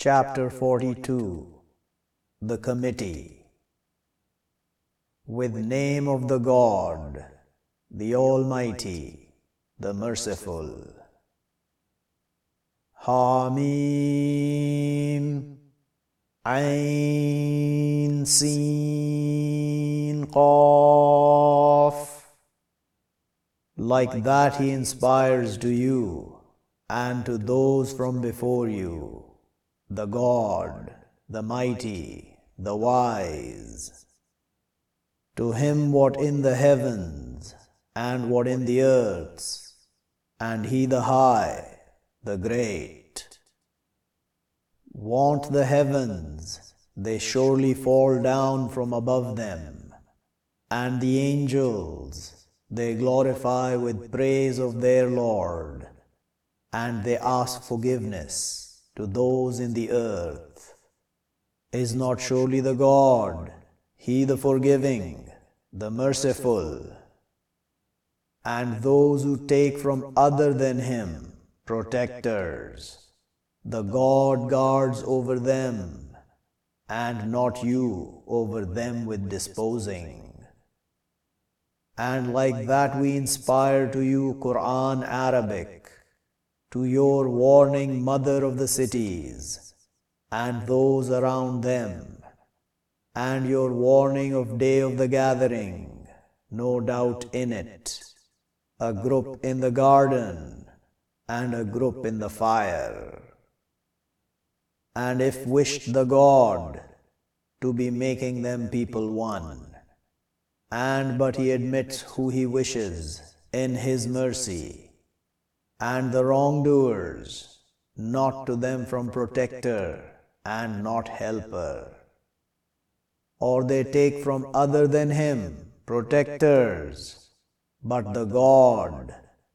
Chapter 42 The Committee. With name of the God, the Almighty, the Merciful. Hamim Ain Sin Qaf. Like that He inspires to you and to those from before you, the God, the Mighty, the Wise. To Him what in the heavens and what in the earths, and He the High, the Great. Want the heavens, they surely fall down from above them, and the angels, they glorify with praise of their Lord, and they ask forgiveness to those in the earth. Is not surely the God, He the forgiving, the merciful? And those who take from other than Him protectors, the God guards over them, and not you over them with disposing. And like that we inspire to you Quran Arabic, to your warning mother of the cities, and those around them, and your warning of day of the gathering, no doubt in it, a group in the garden, and a group in the fire. And if wished the God to be making them people one, and but he admits who he wishes in his mercy, and the wrongdoers, not to them from protector and not helper. Or they take from other than him protectors, but the God,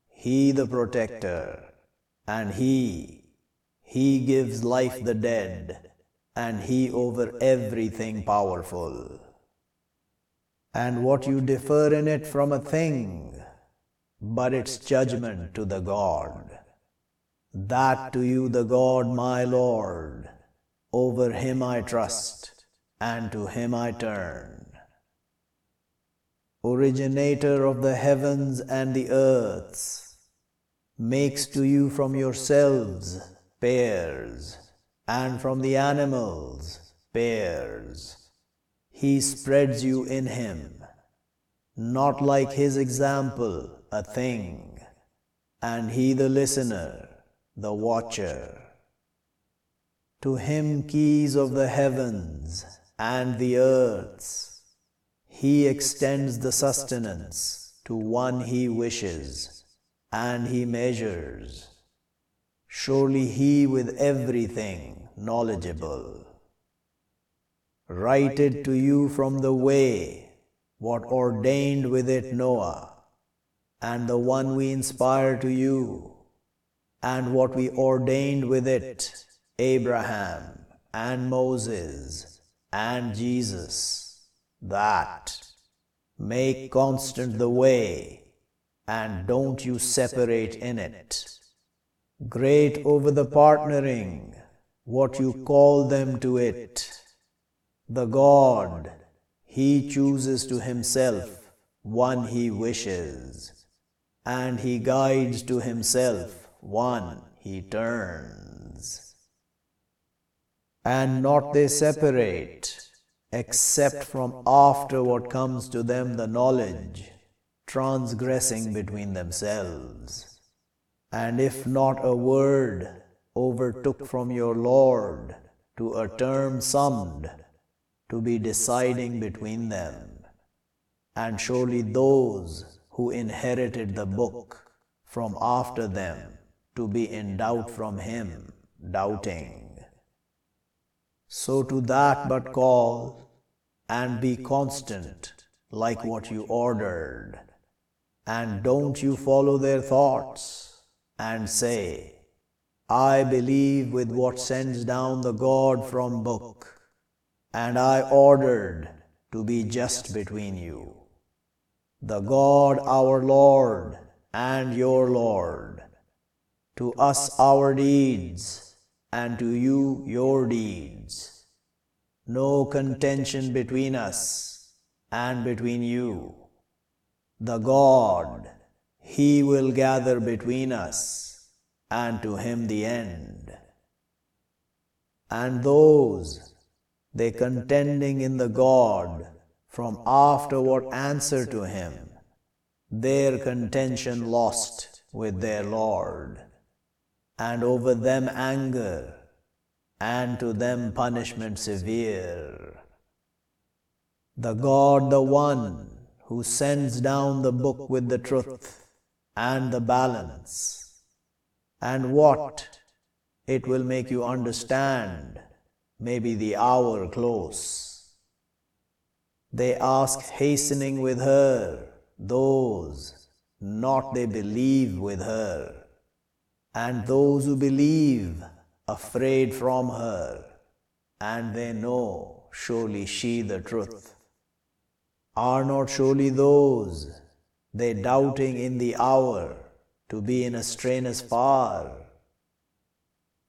he the protector, and he, he gives life the dead, and he over everything powerful and what you differ in it from a thing, but its judgment to the God. That to you the God my Lord, over him I trust, and to him I turn. Originator of the heavens and the earths, makes to you from yourselves pairs, and from the animals pairs he spreads you in Him, not like His example, a thing, and He the listener, the watcher. To Him keys of the heavens and the earths, He extends the sustenance to one He wishes, and He measures. Surely He with everything knowledgeable it to you from the way what ordained with it Noah, and the one we inspire to you, and what we ordained with it Abraham and Moses and Jesus, that make constant the way, and don't you separate in it. Great over the partnering, what you call them to it the God, He chooses to Himself one He wishes, and He guides to Himself one He turns. And not they separate, except from after what comes to them the knowledge, transgressing between themselves. And if not a word overtook from your Lord to a term summed, to be deciding between them. And surely those who inherited the book from after them to be in doubt from him, doubting. So to that but call and be constant like what you ordered. And don't you follow their thoughts and say, I believe with what sends down the God from book and I ordered to be just between you. The God our Lord and your Lord, to us our deeds, and to you your deeds. No contention between us and between you. The God, He will gather between us, and to Him the end. And those, they contending in the God, from afterward answer to Him, their contention lost with their Lord and over them anger, and to them punishment severe. The God, the One, who sends down the book with the truth and the balance, and what it will make you understand, may be the hour close. They ask hastening with her, those not they believe with her and those who believe afraid from her, and they know surely she the truth. Are not surely those they doubting in the hour to be in a strainous far?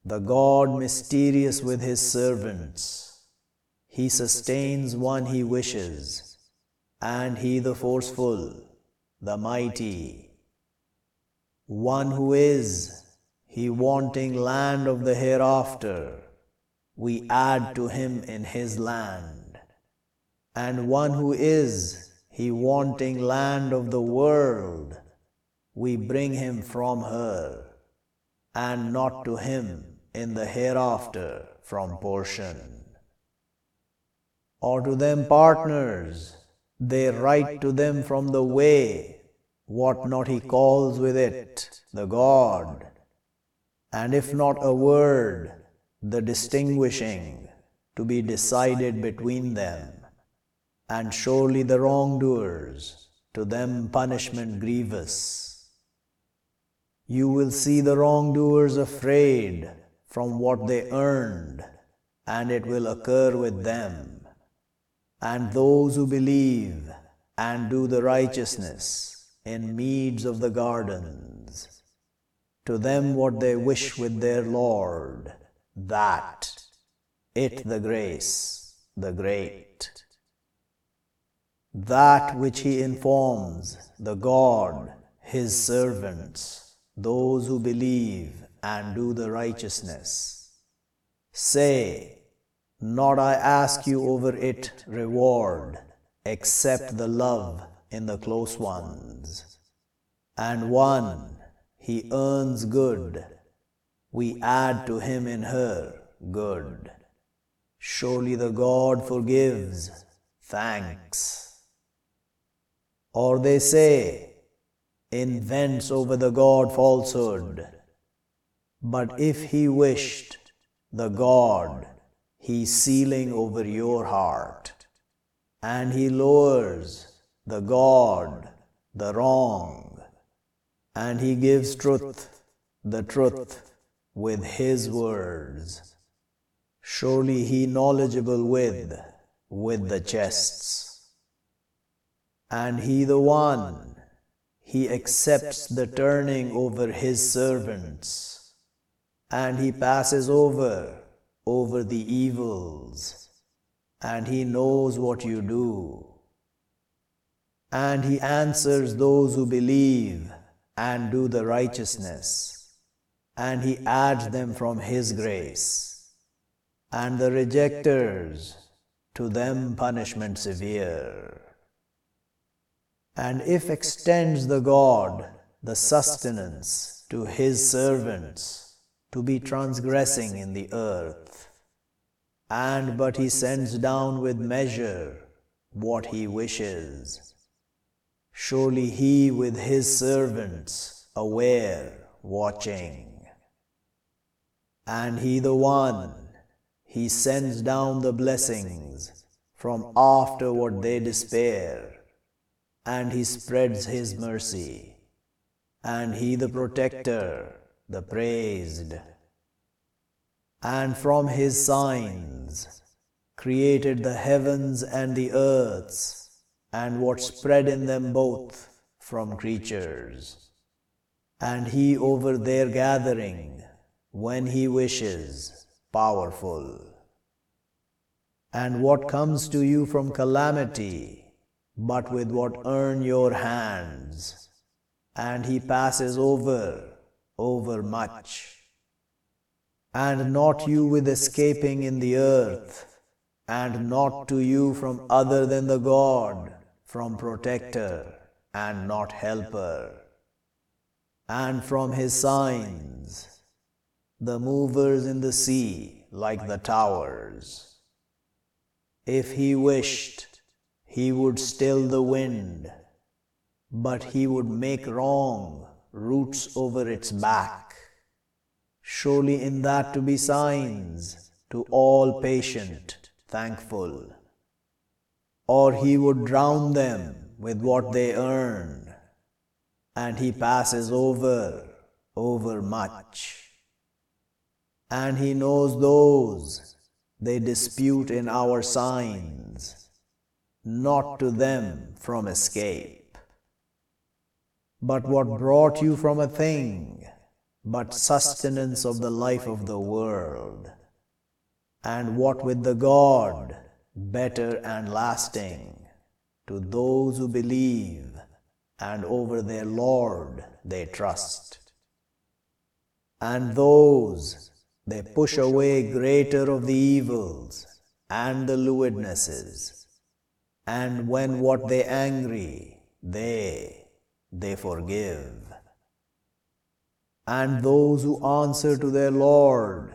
The God mysterious with his servants, he sustains one he wishes, and he the forceful, the mighty, one who is he wanting land of the hereafter, we add to him in his land. And one who is he wanting land of the world, we bring him from her, and not to him in the hereafter from portion. Or to them partners, they write to them from the way, what not he calls with it, the God and if not a word, the distinguishing to be decided between them, and surely the wrongdoers, to them punishment grievous. You will see the wrongdoers afraid from what they earned, and it will occur with them. And those who believe and do the righteousness in meads of the gardens to them what they wish with their Lord, that it the grace, the great. That which he informs the God, his servants, those who believe and do the righteousness. Say, not I ask you over it reward, except the love in the close ones. And one he earns good. We add to him in her good. Surely the God forgives. Thanks. Or they say, invents over the God falsehood. But if he wished, the God, he sealing over your heart. And he lowers the God, the wrong and he gives truth, the truth, with his words. Surely he knowledgeable with, with the chests. And he the one, he accepts the turning over his servants, and he passes over, over the evils, and he knows what you do. And he answers those who believe and do the righteousness, and he adds them from his grace. And the rejectors, to them punishment severe. And if extends the God the sustenance to his servants to be transgressing in the earth, and but he sends down with measure what he wishes Surely he with his servants aware, watching. And he the one, he sends down the blessings from after what they despair, and he spreads his mercy. And he the protector, the praised. And from his signs created the heavens and the earths and what spread in them both from creatures. And he over their gathering when he wishes, powerful. And what comes to you from calamity, but with what earn your hands, and he passes over, over much. And not you with escaping in the earth, and not to you from other than the God, from protector and not helper, and from his signs, the movers in the sea like the towers. If he wished, he would still the wind, but he would make wrong roots over its back. Surely in that to be signs to all patient, thankful. Or he would drown them with what they earn, and he passes over, over much. And he knows those they dispute in our signs, not to them from escape. But what brought you from a thing, but sustenance of the life of the world, and what with the God, better and lasting to those who believe and over their Lord they trust. And those they push away greater of the evils and the lewdnesses, and when what they angry, they, they forgive. And those who answer to their Lord,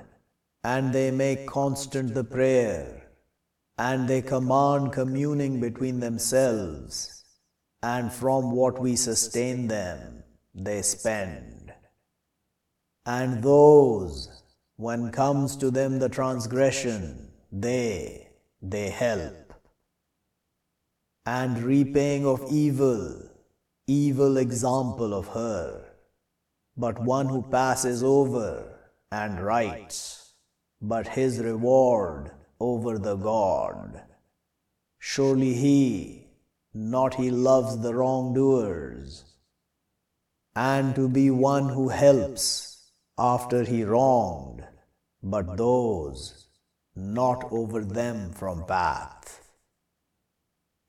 and they make constant the prayer, and they command communing between themselves, and from what we sustain them they spend. And those, when comes to them the transgression, they, they help. And repaying of evil, evil example of her, but one who passes over and writes, but his reward over the God. Surely he, not he loves the wrongdoers, and to be one who helps after he wronged, but those not over them from path.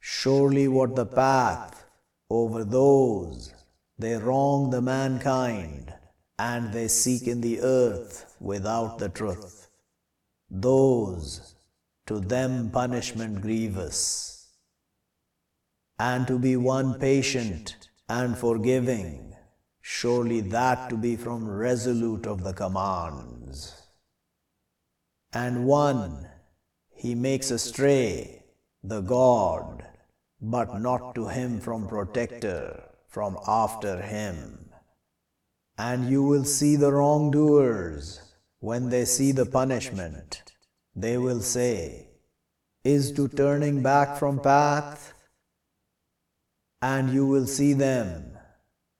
Surely what the path over those they wrong the mankind, and they seek in the earth without the truth. Those to them punishment grievous, and to be one patient and forgiving, surely that to be from resolute of the commands. And one he makes astray, the God, but not to him from protector, from after him. And you will see the wrongdoers when they see the punishment they will say, is to turning back from path, and you will see them.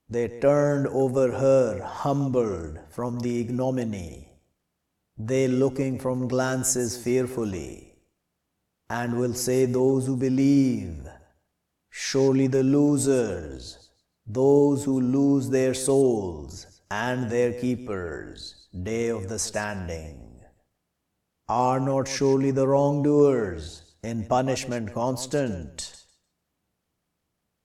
They turned over her, humbled from the ignominy, they looking from glances fearfully, and will say, Those who believe, surely the losers, those who lose their souls and their keepers, day of the standing. Are not surely the wrongdoers in punishment constant?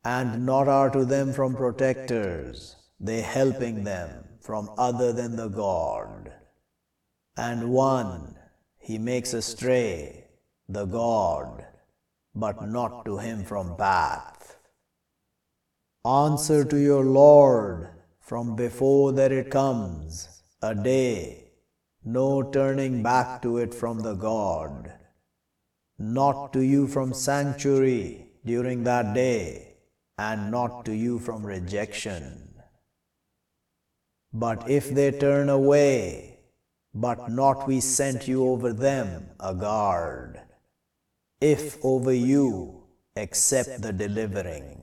And not are to them from protectors, they helping them from other than the God. And one he makes astray, the God, but not to him from path. Answer to your Lord from before that it comes, a day no turning back to it from the God, not to you from sanctuary during that day, and not to you from rejection. But if they turn away, but not we sent you over them a guard, if over you accept the delivering.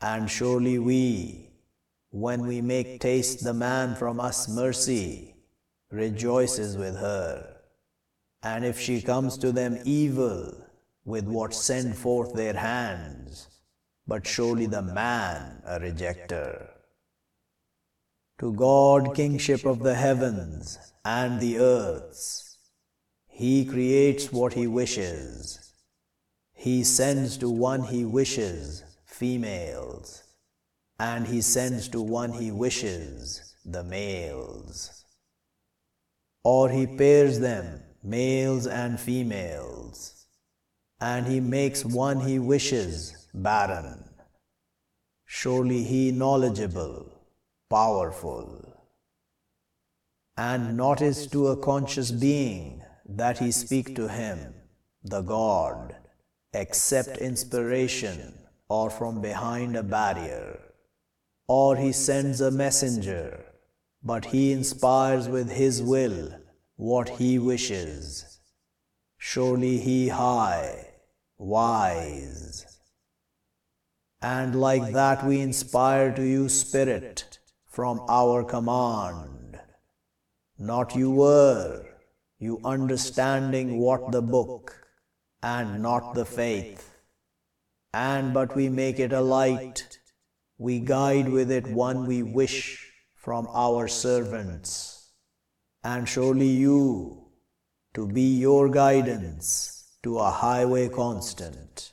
And surely we, when we make taste the man from us mercy, rejoices with her. And if she comes to them evil, with what send forth their hands, but surely the man a rejecter. to God kingship of the heavens and the earths. He creates what he wishes. He sends to one he wishes females, and he sends to one he wishes the males. Or he pairs them, males and females, and he makes one he wishes barren. Surely he knowledgeable, powerful. And not is to a conscious being that he speak to him, the God, except inspiration or from behind a barrier. Or he sends a messenger, but he inspires with his will what he wishes. Surely he high, wise. And like that we inspire to you spirit from our command. Not you were, you understanding what the book, and not the faith. And but we make it a light, we guide with it one we wish from our servants. And surely you, to be your guidance to a highway constant.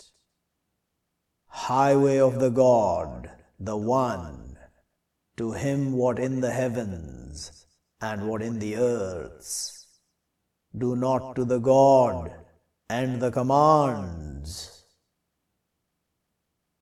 Highway of the God, the One, to Him what in the heavens and what in the earths. Do not to the God and the commands